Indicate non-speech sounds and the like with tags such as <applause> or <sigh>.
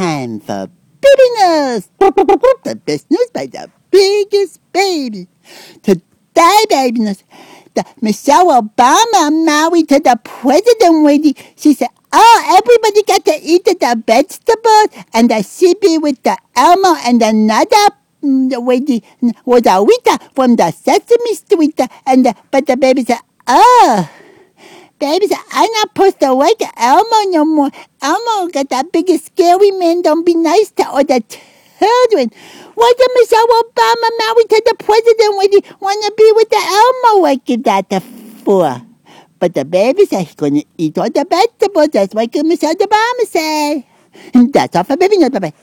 time for baby news. The best news by the biggest baby. Today, baby news. The Michelle Obama married to the president lady. She said, Oh, everybody got to eat the vegetables, and the be with the Elmo and another mm, lady was a Rita from the Sesame Street, and the, but the baby said, "Oh, baby said I'm not supposed to like Elmo no more. Elmo got that big scary man. Don't be nice to all the children. Why did Michelle Obama marry to the president when he want to be with the Elmo like that for?" But the baby said he's going to eat all the vegetables. That's what Michelle Obama said. <laughs> That's all for baby news. Bye-bye.